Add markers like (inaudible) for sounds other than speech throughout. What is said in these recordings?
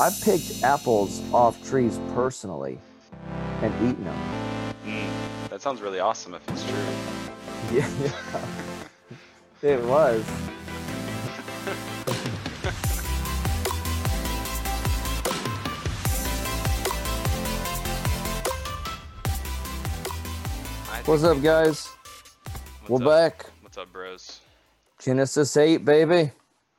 I've picked apples off trees personally and eaten them. Mm, that sounds really awesome if it's true. (laughs) Yeah, it was. (laughs) What's up, guys? we- We're up? back. What's up, bros? Genesis 8, baby.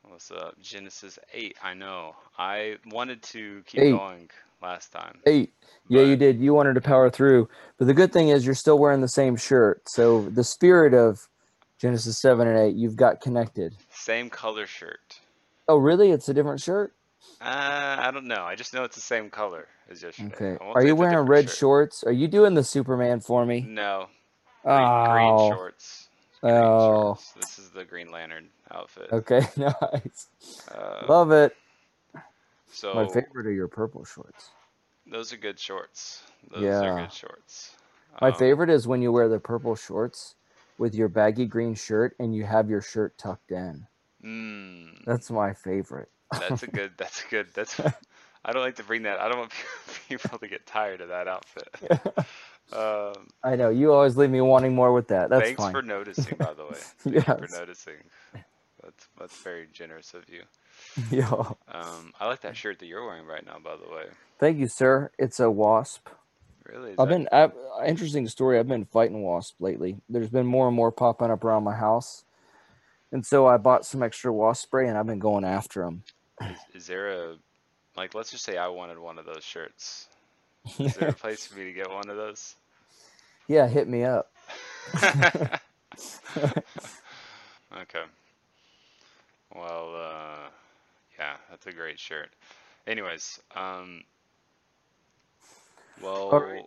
What's up? Genesis 8. I know. I wanted to keep Eight. going last time. 8. Yeah, you did. You wanted to power through. But the good thing is you're still wearing the same shirt. So the spirit of Genesis 7 and 8, you've got connected. Same color shirt. Oh, really? It's a different shirt? Uh, I don't know. I just know it's the same color as yesterday. Okay. Are you wearing red shirt. shorts? Are you doing the Superman for me? No. Green, green Oh. shorts. Green Oh. shorts. This is the Green Lantern outfit. Okay, (laughs) nice. Uh, Love it. So My favorite are your purple shorts. those are good shorts. Those Yeah. are good shorts. My Um, favorite is when you wear the purple shorts with your baggy green shirt and you have your shirt tucked in. Mm, That's my favorite. that's a good. That's a good. That's. (laughs) (laughs) I don't like to bring that. I don't want (laughs) people to get tired of that outfit. Um, I know you always leave me wanting more with that. That's thanks fine. for noticing, by the way. You for noticing. That's that's very generous of you. (laughs) yeah. Um, I like that shirt that you're wearing right now, by the way. Thank you, sir. It's a wasp. Really? Is I've that- been I've, interesting story. I've been fighting wasp lately. There's been more and more popping up around my house, and so I bought some extra wasp spray and I've been going after them. Is there a like? Let's just say I wanted one of those shirts. (laughs) Is there a place for me to get one of those? yeah, hit me up. (laughs) okay. Well, uh, yeah, that's a great shirt. Anyways, um, well, Alright.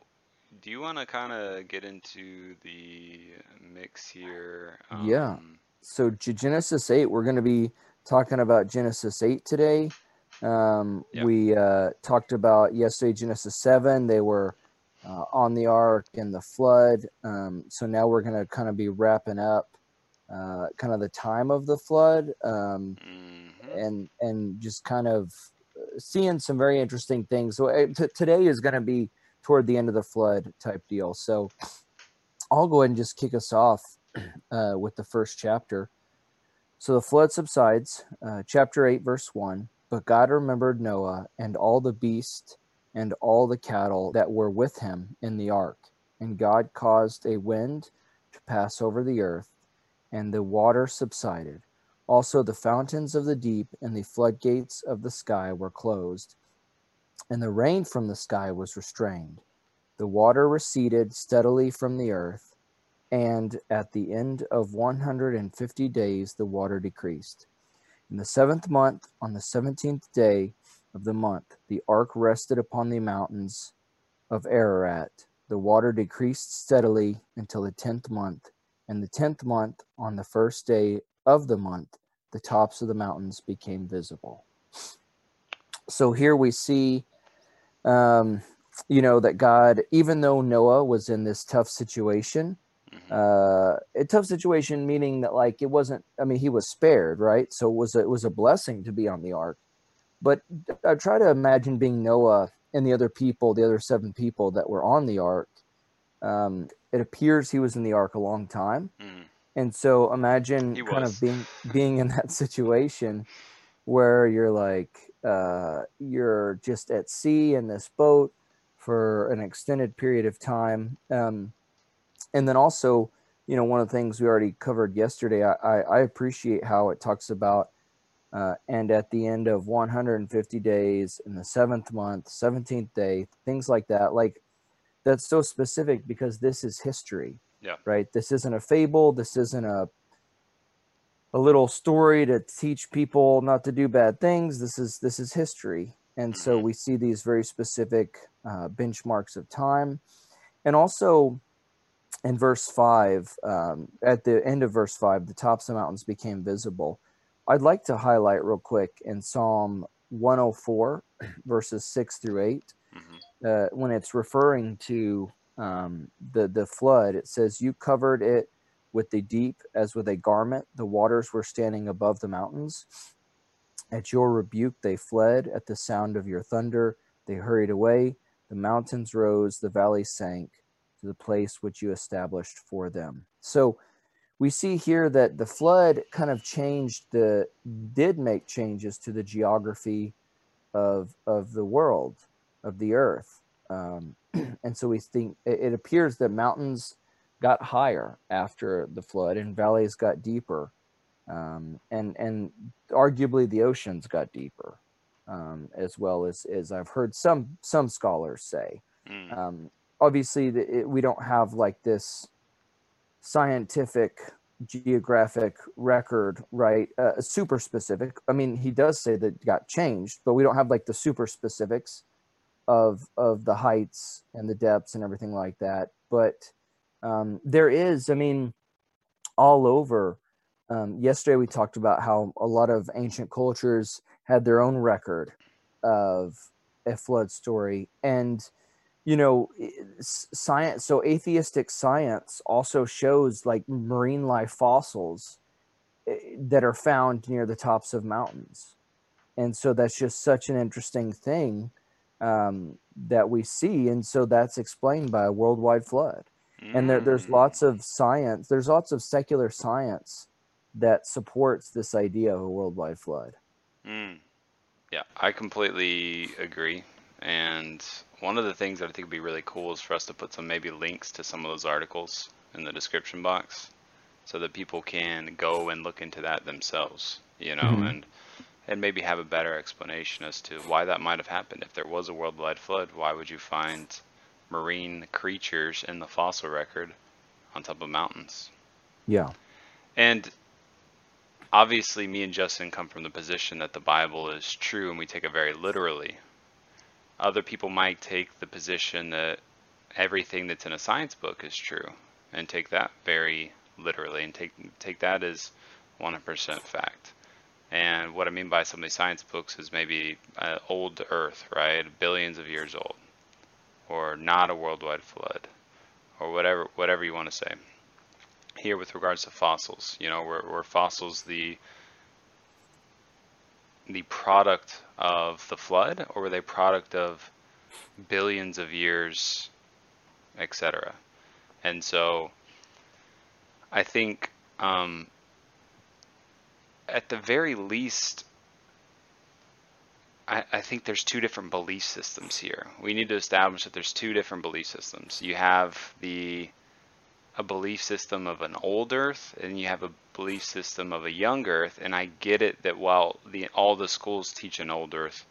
do you want to kind of get into the mix here? Yeah. Um, so G- Genesis 8, we're going to be talking about Genesis 8 today. Um, Yeah. We uh, talked about yesterday Genesis 7. They were uh, on the ark and the flood. Um, so now we're going to kind of be wrapping up uh, kind of the time of the flood um, mhm. and and just kind of uh, seeing some very interesting things. So uh, t- today is going to be toward the end of the flood type deal. So I'll go ahead and just kick us off (clears throat) uh, with the first chapter. So the flood subsides, uh, chapter 8, verse 1. But God remembered Noah and all the beasts and all the cattle that were with him in the ark. And God caused a wind to pass over the earth, and the water subsided. Also, the fountains of the deep and the floodgates of the sky were closed, and the rain from the sky was restrained. The water receded steadily from the earth, and at the end of 150 days the water decreased. In the seventh month, on the seventeenth day of the month, the ark rested upon the mountains of Ararat. The water decreased steadily until the tenth month. And the tenth month, on the first day of the month, the tops of the mountains became visible. So here we see, um, you know, that God, even though Noah was in this tough situation, Mhm. uh, a tough situation meaning that like it wasn't. I mean, he was spared, right? So it was a, it was a blessing to be on the ark. But I try to imagine being Noah and the other people, the other seven people that were on the ark. Um, it appears he was in the ark a long time. Mhm. And so imagine kind of being being in that (laughs) situation where you're like uh, you're just at sea in this boat for an extended period of time. Um, and then also, you know, one of the things we already covered yesterday, I, I, I appreciate how it talks about uh, and at the end of 150 days in the seventh month, 17th day, things like that. Like that's so specific because this is history Yeah. right this isn't a fable this isn't a a little story to teach people not to do bad things this is this is history and so Mhm. we see these very specific uh, benchmarks of time and also in verse 5 um, at the end of verse 5 the tops of mountains became visible i'd like to highlight real quick in psalm 104 (clears throat) verses 6 through 8 Mhm. Uh, when it's referring to um, the the flood, it says, "You covered it with the deep as with a garment; the waters were standing above the mountains." At your rebuke they fled. At the sound of your thunder they hurried away. The mountains rose, the valley sank to the place which you established for them. So we see here that the flood kind of changed the did make changes to the geography of of the world of the earth um, (clears throat) and so we think it, it appears that mountains got higher after the flood and valleys got deeper um, and and arguably the oceans got deeper um, as well as as I've heard some some scholars say. Mm. Um, obviously, the, it, we don't have like this scientific geographic record, right? Uh, super specific. I mean, he does say that it got changed, but we don't have like the super specifics of of the heights and the depths and everything like that. But um, there is, I mean, all over. Um, yesterday we talked about how a lot of ancient cultures had their own record of a flood story, and you know, science. So atheistic science also shows like marine life fossils eh, that are found near the tops of mountains, and so that's just such an interesting thing um, that we see, and so that's explained by a worldwide flood. And there, there's mm. lots of science. There's lots of secular science that supports this idea of a worldwide flood. Mm. Yeah, I completely agree. And one of the things that I think would be really cool is for us to put some maybe links to some of those articles in the description box so that people can go and look into that themselves, you know, mm-hmm. and and maybe have a better explanation as to why that might have happened. If there was a worldwide flood, why would you find marine creatures in the fossil record on top of mountains? Yeah. And obviously, me and Justin come from the position that the Bible is true and we take it very literally. Other people might take the position that everything that's in a science book is true and take that very literally and take take that as 100% fact. And what I mean by some of these science books is maybe uh, old Earth, right? Billions of years old, or not a worldwide flood, or whatever whatever you want to say. Here, with regards to fossils, you know, were, were fossils the the product of the flood, or were they product of billions of years, etc. And so, I think um, at the very least, I, I think there's two different belief systems here. We need to establish that there's two different belief systems. You have the a belief system of an old Earth, and you have a belief system of a young Earth. And I get it that while the all the schools teach an old Earth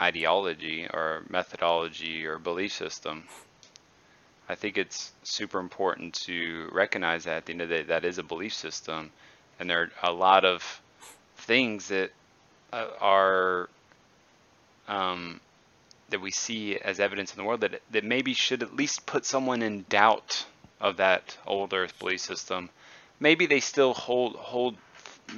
ideology or methodology or belief system, I think it's super important to recognize that at the end of the day, that is a belief system and there are a lot of things that uh, are um, that we see as evidence in the world that that maybe should at least put someone in doubt of that old Earth belief system. Maybe they still hold hold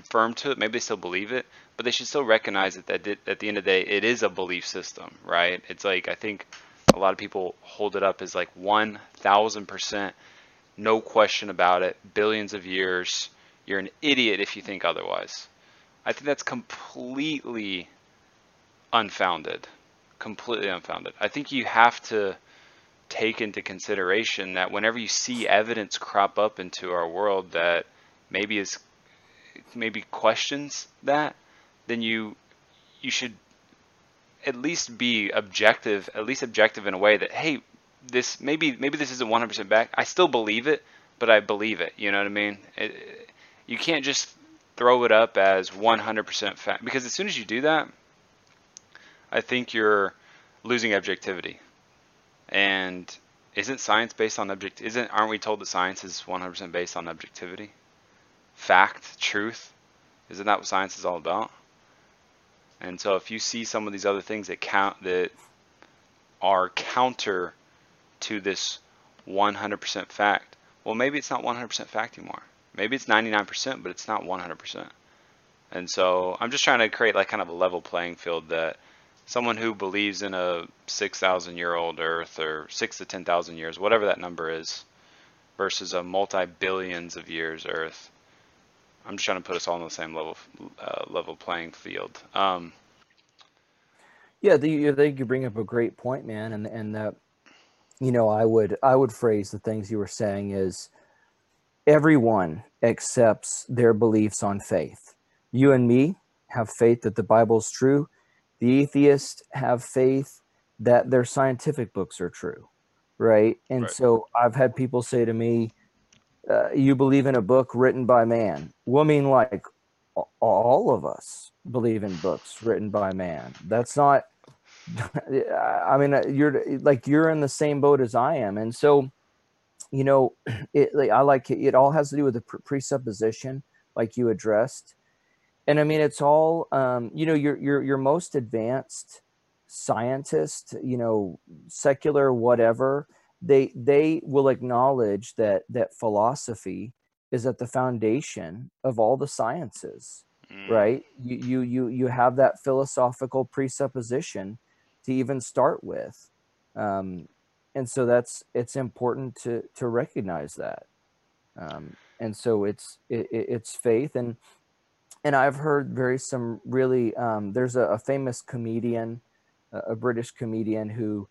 firm to it. Maybe they still believe it, but they should still recognize that that at the end of the day, it is a belief system, right? It's like I think a lot of people hold it up as like one thousand percent, no question about it, billions of years you're an idiot if you think otherwise. I think that's completely unfounded. Completely unfounded. I think you have to take into consideration that whenever you see evidence crop up into our world that maybe is maybe questions that, then you you should at least be objective, at least objective in a way that hey, this maybe maybe this isn't 100% back. I still believe it, but I believe it. You know what I mean? It, you can't just throw it up as 100% fact because as soon as you do that, I think you're losing objectivity. And isn't science based on object? Isn't aren't we told that science is 100% based on objectivity, fact, truth? Isn't that what science is all about? And so if you see some of these other things that count that are counter to this 100% fact, well maybe it's not 100% fact anymore. Maybe it's 99%, but it's not 100%. And so I'm just trying to create like kind of a level playing field that someone who believes in a 6,000 year old Earth or 6 to 10,000 years, whatever that number is, versus a multi billions of years Earth, I'm just trying to put us all on the same level uh, level playing field. Um, yeah, the, I think you bring up a great point, man, and and that you know I would I would phrase the things you were saying is everyone accepts their beliefs on faith. You and me have faith that the Bible's true. The atheists have faith that their scientific books are true, right? And right. so I've had people say to me, uh, "You believe in a book written by man?" Well, I mean, like all of us believe in books written by man. That's not. (laughs) I mean, uh, you're like you're in the same boat as I am, and so you know, (clears throat) it. Like, I like it. It all has to do with the presupposition, like you addressed, and I mean, it's all. Um, you know, your your your most advanced scientist, you know, secular, whatever, they they will acknowledge that that philosophy is at the foundation of all the sciences, mm. right? You you you you have that philosophical presupposition to even start with, um, and so that's it's important to to recognize that, um, and so it's it, it's faith. And and I've heard very some really um, there's a, a famous comedian a British comedian who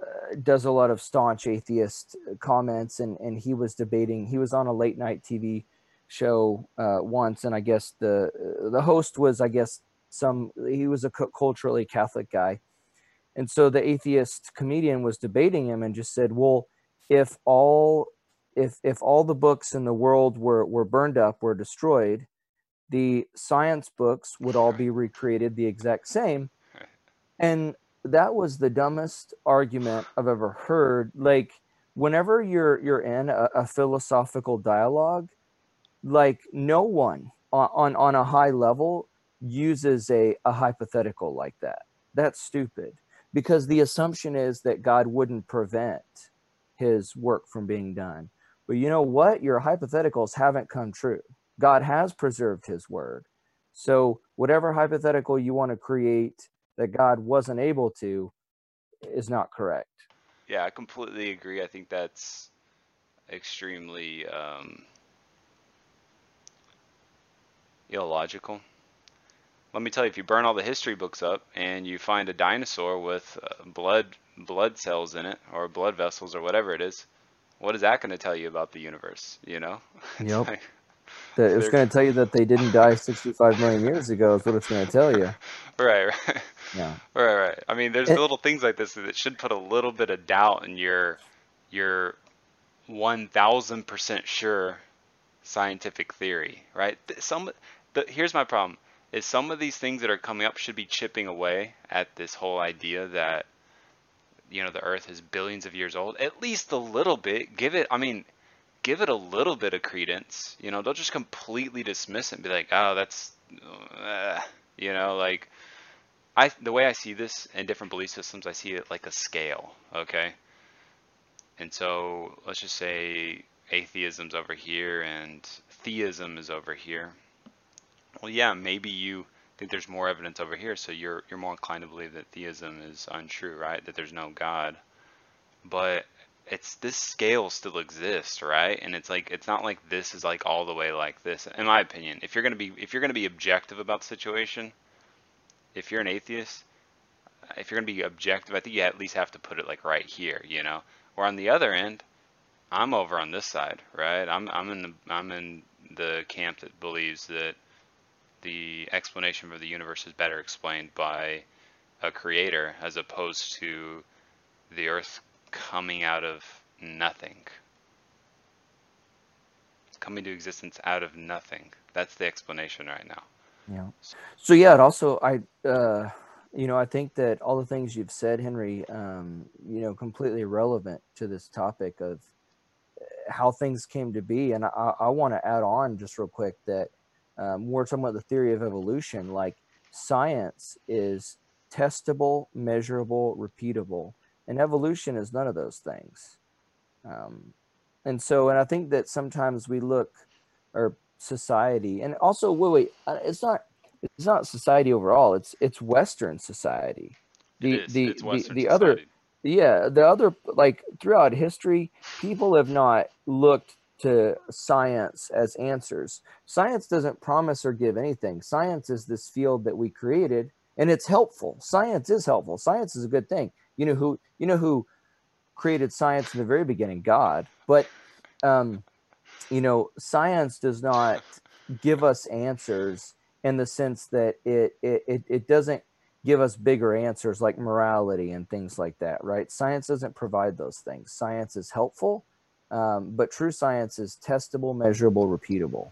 uh, does a lot of staunch atheist comments, and and he was debating. He was on a late night TV show uh, once, and I guess the the host was, I guess, some he was a culturally Catholic guy, and so the atheist comedian was debating him and just said, "Well, if all if if all the books in the world were were burned up, were destroyed." The science books would all be recreated the exact same, and that was the dumbest argument I've ever heard. Like whenever you're you're in a, a philosophical dialogue, like no one on, on, on a high level uses a, a hypothetical like that. That's stupid because the assumption is that God wouldn't prevent his work from being done. But you know what? Your hypotheticals haven't come true. God has preserved his word. So, whatever hypothetical you want to create that God wasn't able to is not correct. Yeah, I completely agree. I think that's extremely um, illogical. Let me tell you, if you burn all the history books up and you find a dinosaur with uh, blood blood cells in it or blood vessels or whatever it is, what is that going to tell you about the universe? You know? (laughs) Yep. Like, that it's going to tell you that they didn't die 65 million years ago is what it's going to tell you. (laughs) Right, right. Yeah. (laughs) Right, right. I mean, there's it, little things like this that should put a little bit of doubt in your your 1000% sure scientific theory, right? Some the, here's my problem is some of these things that are coming up should be chipping away at this whole idea that you know the earth is billions of years old at least a little bit give it i mean give it a little bit of credence. You know, don't just completely dismiss it and be like, oh, that's, uh, you know, like I the way I see this in different belief systems, I see it like a scale. Okay, and so let's just say atheism's over here and theism is over here. Well, yeah, maybe you think there's more evidence over here, so you're you're more inclined to believe that theism is untrue, right? That there's no God. But it's this scale still exists, right? And it's like it's not like this is like all the way like this. In my opinion, if you're gonna be if you're gonna be objective about the situation, if you're an atheist, if you're gonna be objective, I think you at least have to put it like right here, you know. Or on the other end, I'm over on this side, right? I'm I'm in the I'm in the camp that believes that the explanation for the universe is better explained by a creator as opposed to the earth coming out of nothing. Coming to existence out of nothing. That's the explanation right now. Yeah. So yeah, it also I uh you know, I think that all the things you've said, Henry, um, you know, completely relevant to this topic of uh, how things came to be. And I, I want to add on just real quick that um, we're talking about the theory of evolution. Like science is testable, measurable, repeatable and evolution is none of those things. Um, and so and i think that sometimes we look or society and also wait wait uh, it's not it's not society overall it's it's western society. The the the, the other yeah the other like throughout history people have not looked to science as answers. Science doesn't promise or give anything. Science is this field that we created and it's helpful. Science is helpful. Science is a good thing. You know who you know who created science in the very beginning? God. But um, you know, science does not give us answers in the sense that it it it, it doesn't give us bigger answers like morality and things like that, right? Science doesn't provide those things. Science is helpful, um, but true science is testable, measurable, repeatable.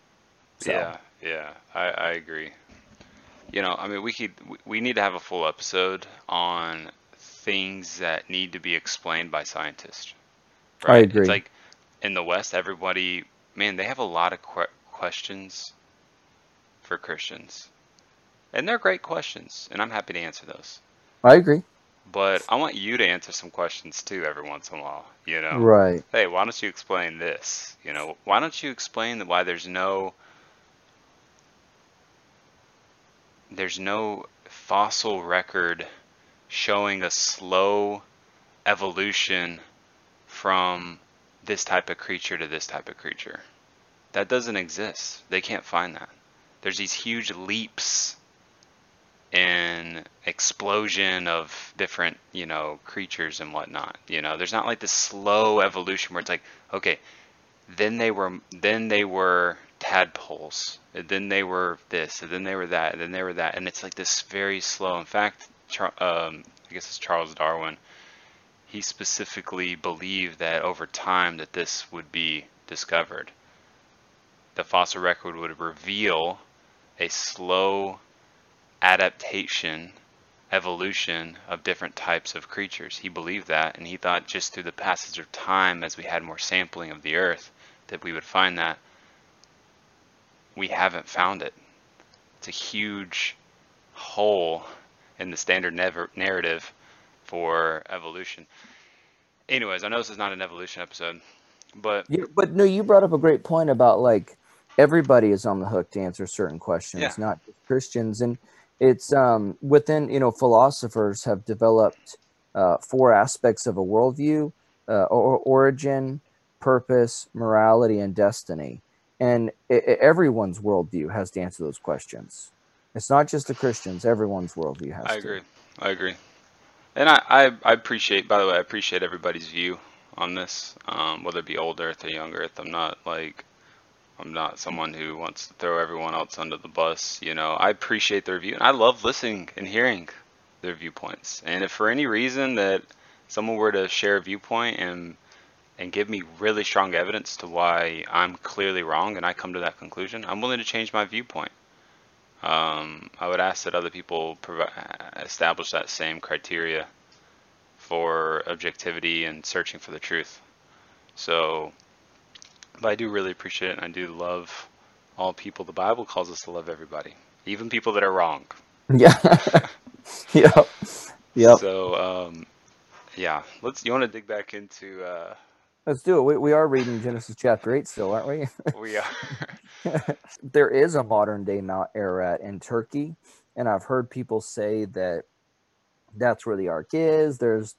So. Yeah, yeah, I, I agree. You know, I mean, we could we need to have a full episode on things that need to be explained by scientists. Right? I agree. It's like in the West, everybody, man, they have a lot of que- questions for Christians and they're great questions, and I'm happy to answer those. I agree. But I want you to answer some questions too every once in a while. You know, right? Hey, why don't you explain this? You know, why don't you explain why there's no there's no fossil record showing a slow evolution from this type of creature to this type of creature. That doesn't exist. They can't find that. There's these huge leaps an explosion of different, you know, creatures and whatnot. You know, there's not like this slow evolution where it's like, okay, then they were then they were tadpoles, then they were this, and then they were that, and then they were that, and it's like this very slow. In fact, Char- um, I guess it's Charles Darwin. He specifically believed that over time that this would be discovered. The fossil record would reveal a slow adaptation, evolution of different types of creatures. He believed that, and he thought just through the passage of time, as we had more sampling of the earth, that we would find that. We haven't found it. It's a huge hole in the standard narrative for evolution. Anyways, I know this is not an evolution episode, but yeah, but no, you brought up a great point about like everybody is on the hook to answer certain questions, yeah. not just Christians. And it's um, within you know philosophers have developed uh, four aspects of a worldview: uh, or, origin, purpose, morality, and destiny. And it, it, everyone's worldview has to answer those questions. It's not just the Christians; everyone's worldview has. To. I agree. I agree. And I, I, I, appreciate, by the way, I appreciate everybody's view on this, um, whether it be old Earth or young Earth. I'm not like I'm not someone who wants to throw everyone else under the bus. You know, I appreciate their view, and I love listening and hearing their viewpoints. And if for any reason that someone were to share a viewpoint and and give me really strong evidence to why I'm clearly wrong, and I come to that conclusion, I'm willing to change my viewpoint. Um, I would ask that other people establish that same criteria for objectivity and searching for the truth. So but I do really appreciate it, and I do love all people. The Bible calls us to love everybody, even people that are wrong. Yeah. (laughs) yep. Yep. So, um, yeah, let's. You want to dig back into? Uh, let's do it. We, we are reading Genesis chapter eight still, aren't we? we are. (laughs) there is a modern day Mount Ararat in Turkey, and I've heard people say that that's where the ark is. There's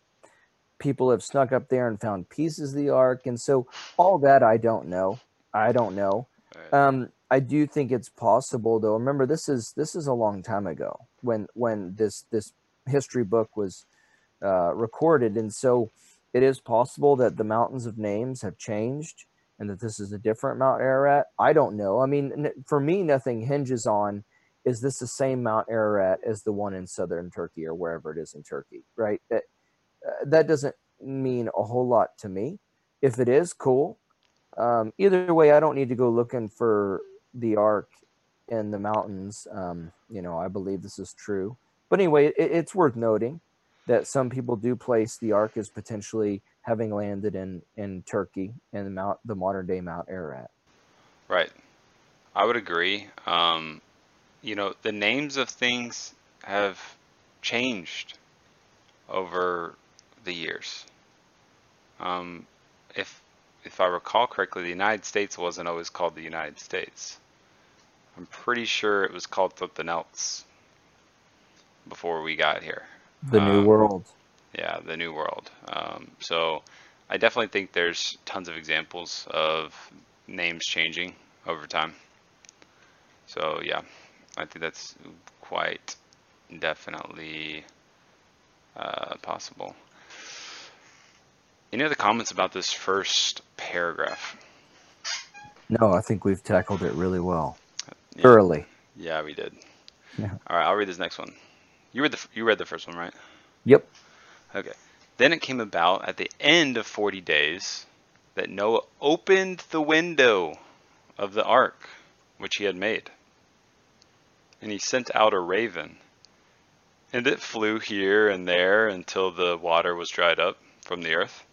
people have snuck up there and found pieces of the ark. And so all that i don't know. I don't know. Um, i do think it's possible though. Remember this is this is a long time ago when when this this history book was uh, recorded. And so it is possible that the mountains of names have changed and that this is a different mount ararat. I don't know. I mean for me nothing hinges on is this the same mount ararat as the one in southern turkey or wherever it is in turkey right? That, uh, that doesn't mean a whole lot to me. If it is, cool. Um, either way, I don't need to go looking for the ark in the mountains. Um, you know, I believe this is true. But anyway, it, it's worth noting that some people do place the ark as potentially having landed in in Turkey in the mount the modern day Mount Ararat. Right, I would agree. Um, you know, the names of things have changed over the years. Um, if if I recall correctly, the United States wasn't always called the United States. I'm pretty sure it was called something else before we got here. The um, New World. Yeah, the New World. Um, so I definitely think there's tons of examples of names changing over time. So yeah, I think that's quite definitely uh, possible. Any other comments about this first paragraph? No, I think we've tackled it really well. Yeah, Thoroughly. yeah, we did. Yeah. All right, I'll read this next one. You read the you read the first one, right? Yep. Okay. Then it came about at the end of 40 days that Noah opened the window of the ark which he had made. And he sent out a raven. And it flew here and there until the water was dried up from the earth.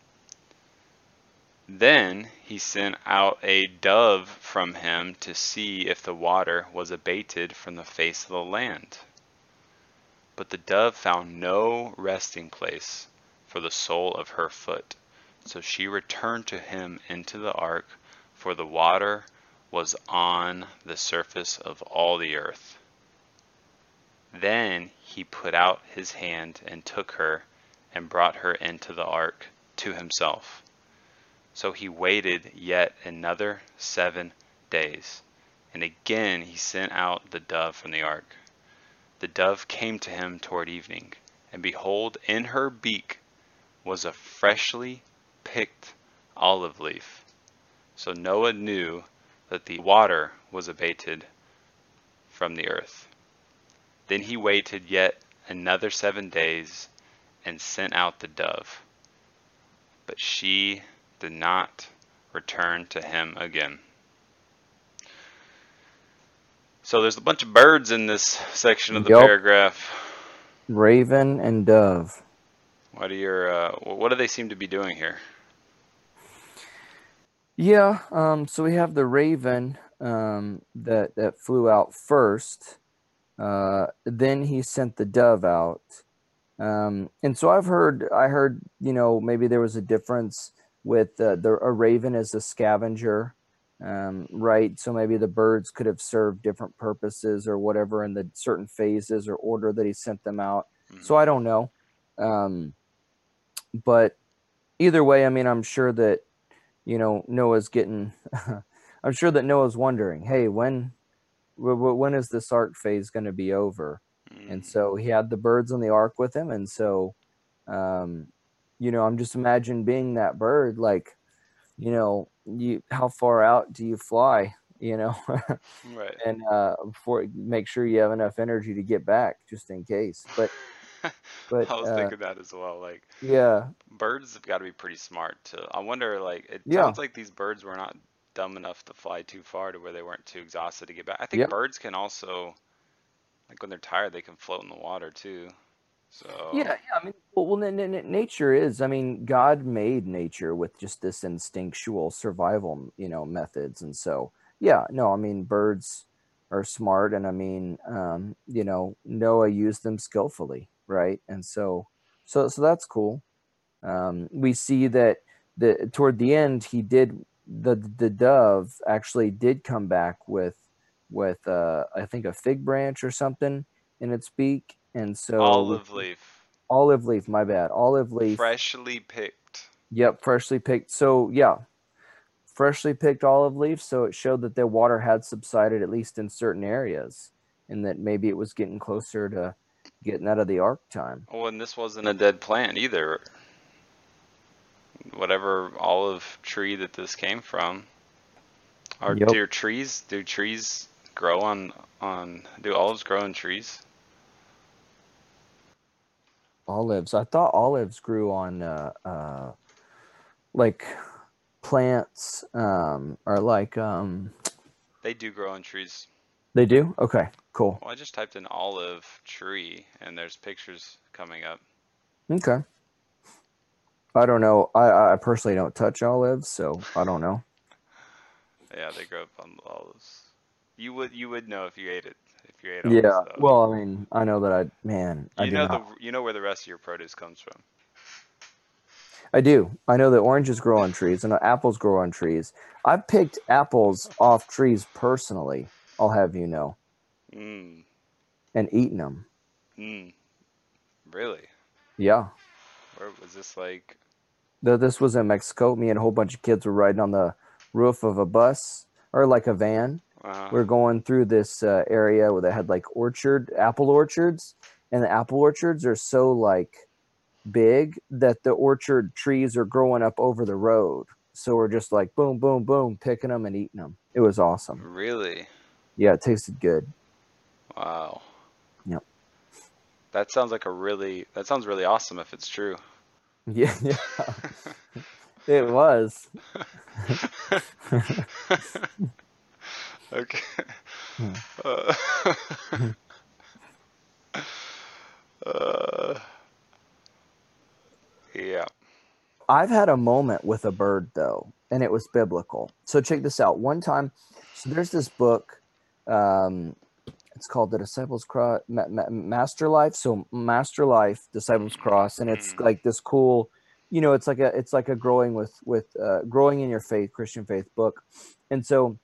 Then he sent out a dove from him to see if the water was abated from the face of the land. But the dove found no resting place for the sole of her foot. So she returned to him into the ark, for the water was on the surface of all the earth. Then he put out his hand and took her and brought her into the ark to himself. So he waited yet another seven days, and again he sent out the dove from the ark. The dove came to him toward evening, and behold, in her beak was a freshly picked olive leaf. So Noah knew that the water was abated from the earth. Then he waited yet another seven days and sent out the dove. But she did not return to him again. So there's a bunch of birds in this section of the Yup. paragraph. Raven and dove. What are your uh, what do they seem to be doing here? Yeah, um, so we have the raven um, that that flew out first. Uh, then he sent the dove out, um, and so I've heard I heard you know maybe there was a difference with uh, the a raven as a scavenger, um, right? So maybe the birds could have served different purposes or whatever in the certain phases or order that he sent them out. So I don't know, um, but either way, I mean, I'm sure that you know Noah's getting. (laughs) I'm sure that Noah's wondering, hey, when wh- wh- when is this ark phase going to be over? And Mm, so he had the birds on the ark with him, and so, um, you know, I'm just imagine being that bird, like, you know, you how far out do you fly? You know, right. (laughs) and uh, before make sure you have enough energy to get back, just in case. But (laughs) but I was uh, thinking that as well. Like yeah, birds have got to be pretty smart to. I wonder. Like it yeah, sounds like these birds were not dumb enough to fly too far to where they weren't too exhausted to get back. I think yep. birds can also, like when they're tired, they can float in the water too. So Yeah, yeah. I mean, well, well n- n- nature is. I mean, God made nature with just this instinctual survival, you know, methods, and so yeah. No, I mean, birds are smart, and I mean, um, you know, Noah used them skillfully, right? And so, so, so that's cool. Um, we see that the toward the end, he did the the dove actually did come back with with uh, I think a fig branch or something in its beak, and so olive leaf, Olive leaf, my bad. Olive leaf. freshly picked. Yep, freshly picked. So yeah, freshly picked olive leaf. So it showed that the water had subsided at least in certain areas, and that maybe it was getting closer to getting out of the ark time. Oh, and this wasn't a dead plant either. Whatever olive tree that this came from. Are Yep. do trees do trees grow on on do olives grow in trees? Olives. I thought olives grew on uh, uh, like plants, um, or like um, They do grow on trees. they do. Okay, cool. Well, I just typed in olive tree and there's pictures coming up. Okay. I don't know. I I personally don't touch olives, so I don't know. (laughs) Yeah, they grow up on olives. You would you would know if you ate it if you ate Yeah. Well, I mean, I know that I man, I You do know the you know where the rest of your produce comes from. I do. I know that oranges grow on trees and apples grow on trees. I've picked apples off trees personally. I'll have you know, Mm, and eaten them. mm, really? Yeah. Where was this like? Though this was in Mexico. Me and a whole bunch of kids were riding on the roof of a bus or like a van. Uh, We're going through this uh, area where they had like orchard, apple orchards, and the apple orchards are so like big that the orchard trees are growing up over the road. So we're just like boom, boom, boom, picking them and eating them. It was awesome. really? Yeah, it tasted good. Wow. Yep. That sounds like a really that sounds really awesome if it's true. Yeah, (laughs) yeah. it was. (laughs) (laughs) okay. Hmm. (laughs) Uh, (laughs) uh, yeah. I've had a moment with a bird though, and it was biblical. So check this out. One time, so there's this book. Um, it's called The Disciples Cross, Ma- Ma- Master Life. So Master Life, Disciples Cross, and it's Mhm. like this cool. You know, it's like a it's like a growing with with uh, growing in your faith, Christian faith book. And so,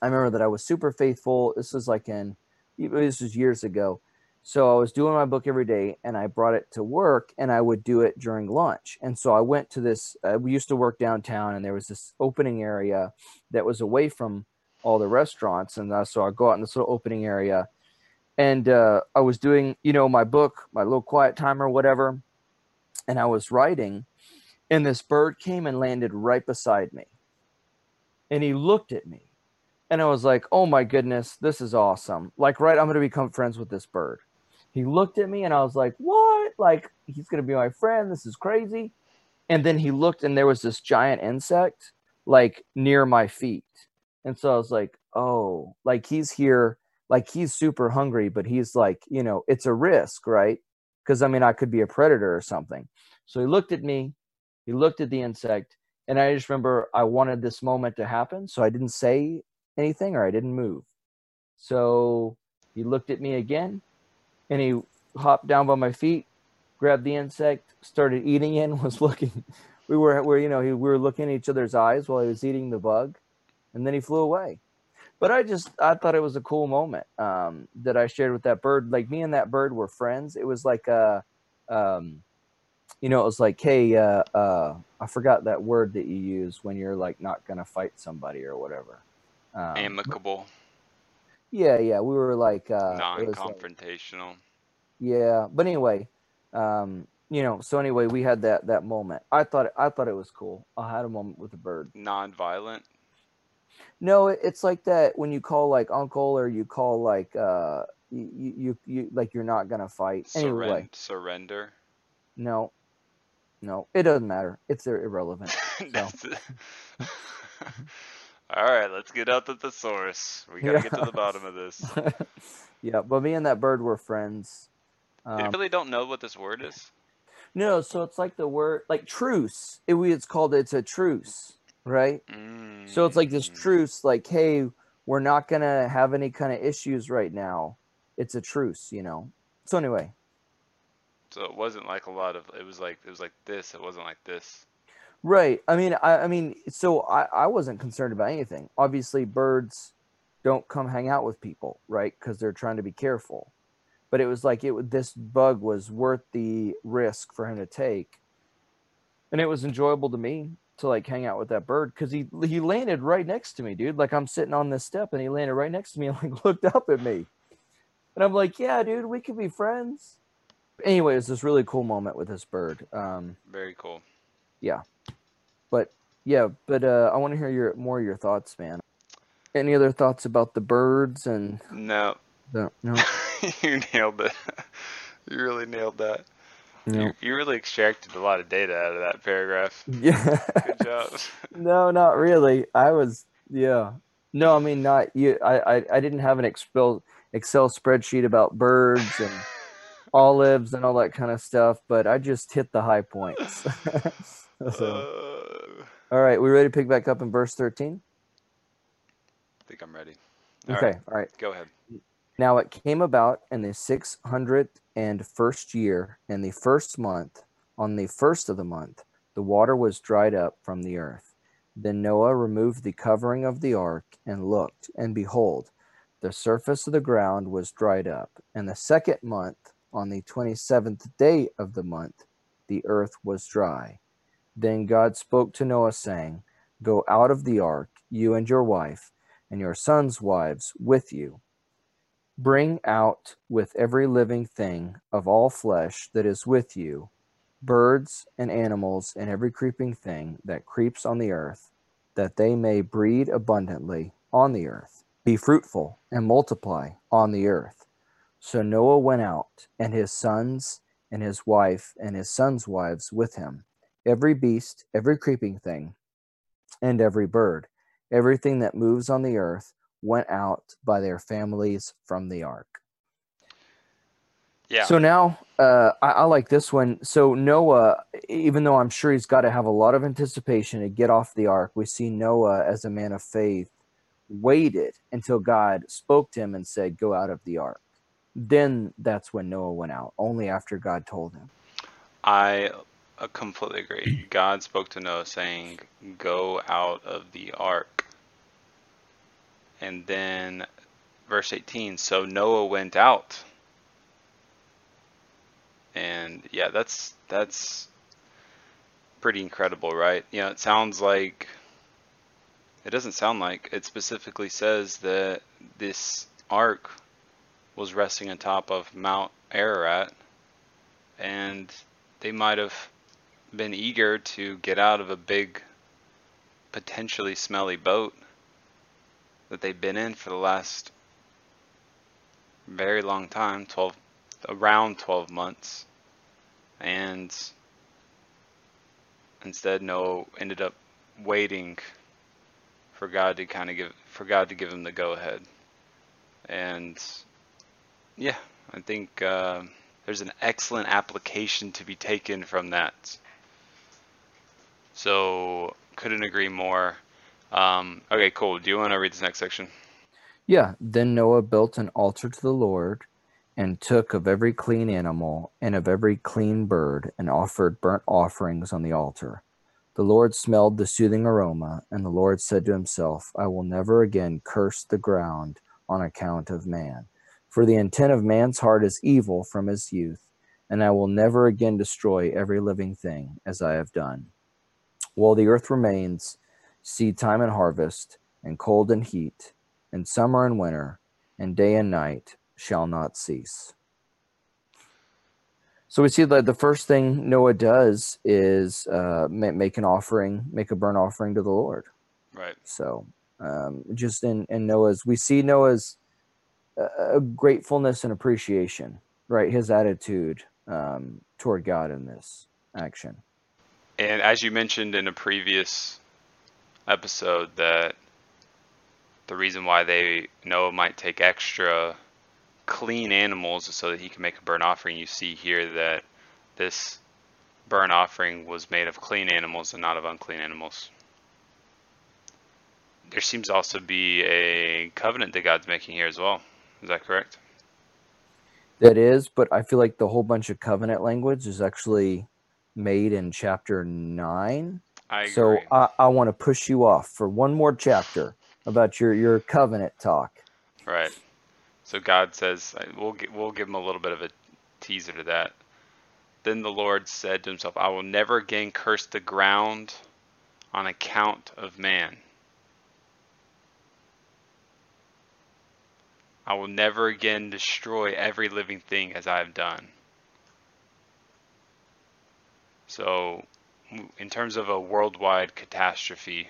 I remember that I was super faithful. This was like in this was years ago. So I was doing my book every day and I brought it to work and I would do it during lunch. And so I went to this, uh, we used to work downtown and there was this opening area that was away from all the restaurants. And uh, so I go out in this little opening area and uh, I was doing, you know, my book, my little quiet time or whatever. And I was writing and this bird came and landed right beside me. And he looked at me and I was like, oh my goodness, this is awesome. Like, right, I'm going to become friends with this bird. He looked at me and I was like, what? Like, he's going to be my friend. This is crazy. And then he looked and there was this giant insect like near my feet. And so I was like, oh, like he's here, like he's super hungry, but he's like, you know, it's a risk, right? Because I mean, I could be a predator or something. So he looked at me, he looked at the insect, and I just remember I wanted this moment to happen. So I didn't say anything or I didn't move. So he looked at me again and he hopped down by my feet, grabbed the insect, started eating it, and was (laughs) looking. We were, were you know, we were looking at each other's eyes while he was eating the bug, and then he flew away. But I just, I thought it was a cool moment um, that I shared with that bird. Like me and that bird were friends. It was like a, um, you know, it was like, hey, uh, uh, I forgot that word that you use when you're like not gonna fight somebody or whatever. Um, Amicable, yeah, yeah, we were like, uh, was like- non-confrontational. yeah, but anyway, um, you know, so anyway, we had that that moment. I thought I thought it was cool. I had a moment with a bird. non-violent. No, it, it's like that when you call like uncle or you call like uh you you, you, like you're not gonna fight anyway. Surrender. No, no, it doesn't matter. It's ir- irrelevant. (laughs) It. (laughs) All right, let's get out to the source. We gotta get to the bottom of this. (laughs) yeah, but me and that bird were friends. You Um, really don't know what this word is? no, so it's like the word like truce. It, it's called it's a truce, right? So it's like this Mm, truce, like, hey, we're not gonna have any kind of issues right now. It's a truce, you know. So anyway, So it wasn't like a lot of. It was like it was like this. It wasn't like this. Right. I mean, I, I mean, so I, I wasn't concerned about anything. Obviously, birds don't come hang out with people, right? Because they're trying to be careful. But it was like it this bug was worth the risk for him to take, and it was enjoyable to me to like hang out with that bird because he he landed right next to me, dude. Like I'm sitting on this step and he landed right next to me and like (laughs) looked up at me, and I'm like, yeah, dude, we could be friends. Anyway, it's this really cool moment with this bird. Um, Very cool. But yeah, but uh, I want to hear your more of your thoughts, man. Any other thoughts about the birds and No, the no, (laughs) you nailed it. (laughs) You really nailed that. no. You, you really extracted a lot of data out of that paragraph. yeah. (laughs) Good job. no, not really. I was yeah. No, I mean not you. I I, I didn't have an Excel Excel spreadsheet about birds and olives and all that kind of stuff, but I just hit the high points. (laughs) so, Uh, all right, we ready to pick back up in verse thirteen? I think I'm ready. All Okay, right, all right. go ahead. Now it came about in the six hundred and first year, in the first month, on the first of the month, the water was dried up from the earth. Then Noah removed the covering of the ark and looked, and behold, the surface of the ground was dried up. And the second month, on the twenty seventh day of the month, the earth was dry. Then God spoke to Noah, saying, Go out of the ark, you and your wife, and your sons' wives with you. Bring out with every living thing of all flesh that is with you birds and animals and every creeping thing that creeps on the earth, that they may breed abundantly on the earth. Be fruitful and multiply on the earth. So Noah went out, and his sons and his wife and his sons' wives with him, every beast, every creeping thing, and every bird, everything that moves on the earth went out by their families from the ark. Yeah. So now uh, I, I like this one. So Noah, even though I'm sure he's got to have a lot of anticipation to get off the ark, we see Noah as a man of faith waited until God spoke to him and said, Go out of the ark. Then that's when Noah went out, only after God told him. I uh, completely agree. God spoke to Noah saying, Go out of the ark. And then verse 18 So Noah went out. And yeah, that's that's pretty incredible, right? You know, it sounds like it doesn't sound like it specifically says that this ark was resting on top of Mount Ararat and they might have been eager to get out of a big potentially smelly boat that they've been in for the last very long time 12 around 12 months. And instead Noah ended up waiting for God to kind of give for God to give him the go ahead and yeah I think uh, there's an excellent application to be taken from that so couldn't agree more um, okay cool do you want to read this next section Yeah. Then Noah built an altar to the Lord and took of every clean animal and of every clean bird and offered burnt offerings on the altar. The Lord smelled the soothing aroma, and the Lord said to himself, I will never again curse the ground on account of man. For the intent of man's heart is evil from his youth, and I will never again destroy every living thing as I have done. While the earth remains, seed time and harvest, and cold and heat, and summer and winter, and day and night shall not cease. So we see that the first thing Noah does is uh, make an offering, make a burnt offering to the Lord. right So um, just in, in Noah's, we see Noah's uh, gratefulness and appreciation, right? His attitude um, toward God in this action. And as you mentioned in a previous episode, that the reason why they Noah might take extra clean animals is so that he can make a burnt offering. You see here that this burnt offering was made of clean animals and not of unclean animals. There seems also to be a covenant that God's making here as well. Is that correct? That is, but I feel like the whole bunch of covenant language is actually made in chapter nine. I agree. So I, I want to push you off for one more chapter about your, your covenant talk. Right. So God says, we'll we'll give him a little bit of a teaser to that. Then the Lord said to himself, I will never again curse the ground on account of man. I will never again destroy every living thing as I have done. So, in terms of a worldwide catastrophe,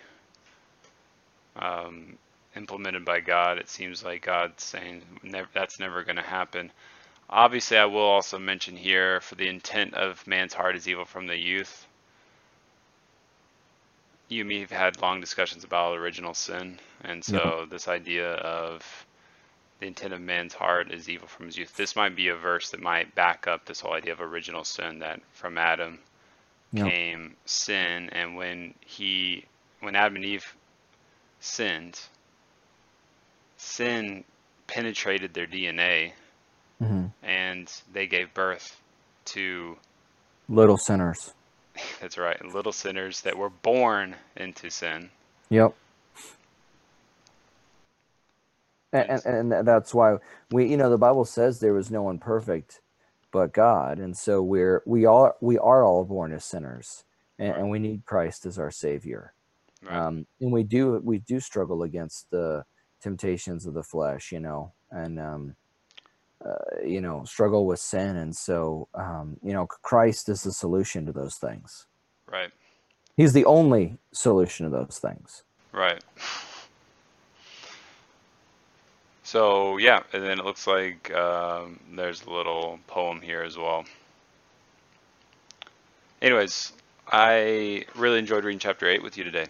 um, implemented by God. It seems like God's saying never, that's never going to happen. Obviously, I will also mention here for the intent of man's heart is evil from the youth. You and me have had long discussions about original sin, and so this idea of the intent of man's heart is evil from his youth. This might be a verse that might back up this whole idea of original sin that from Adam Yeah. came sin, and when he, when Adam and Eve sinned, sin penetrated their DNA hmm and they gave birth to Little sinners. (laughs) that's right little sinners that were born into sin Yep. And, and, and that's why we, you know, the Bible says there was no one perfect but God, and so we're we are we are all born as sinners, and, and we need Christ as our Savior. Right. um, and we do we do struggle against the temptations of the flesh you know and um, uh, you know struggle with sin and so um, you know christ is the solution to those things right. he's the only solution to those things Right. So yeah, and then it looks like um, there's a little poem here as well. Anyways, I really enjoyed reading chapter eight with you today.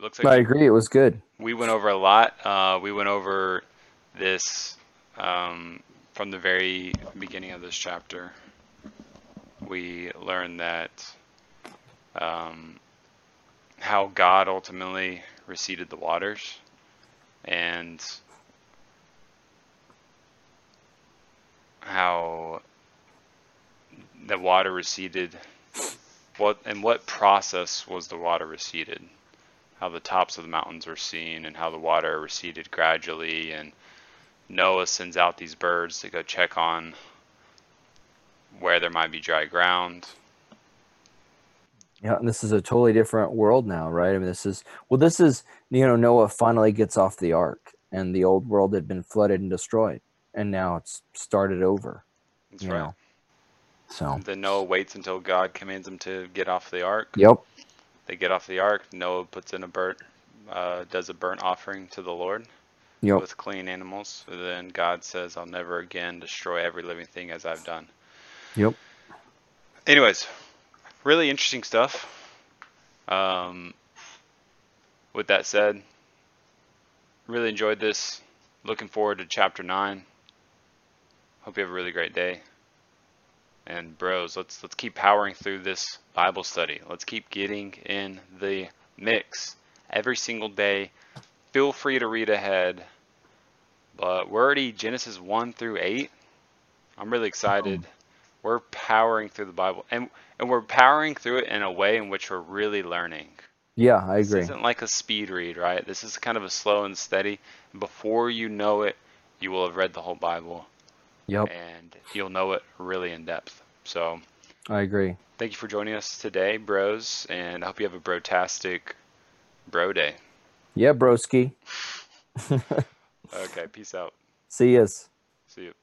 looks like i agree it was good we went over a lot. Uh, we went over this um, from the very beginning of this chapter. We learned that um, how God ultimately receded the waters and how the water receded. What and what process was the water receded? how the tops of the mountains were seen and how the water receded gradually and Noah sends out these birds to go check on where there might be dry ground. Yeah, and this is a totally different world now, right? I mean, this is well, this is you know Noah finally gets off the ark, and the old world had been flooded and destroyed, and now it's started over. That's you right. know, so Then Noah waits until God commands him to get off the ark. yep, They get off the ark. Noah puts in a burnt, uh, does a burnt offering to the Lord yep, with clean animals. And then God says, "I'll never again destroy every living thing as I've done." yep. anyways, really interesting stuff. Um, with that said, really enjoyed this. Looking forward to chapter nine. Hope you have a really great day. And bros, let's let's keep powering through this Bible study. Let's keep getting in the mix every single day. Feel free to read ahead. But we're already Genesis 1 through 8. I'm really excited we're powering through the Bible, and and we're powering through it in a way in which we're really learning. Yeah, I This agree. isn't like a speed read, right? This is kind of a slow and steady. Before you know it, you will have read the whole Bible, Yep, and you'll know it really in depth. So, I agree. thank you for joining us today, bros, and I hope you have a brotastic bro day. Yeah, broski. (laughs) Okay, peace out. See yas. See you.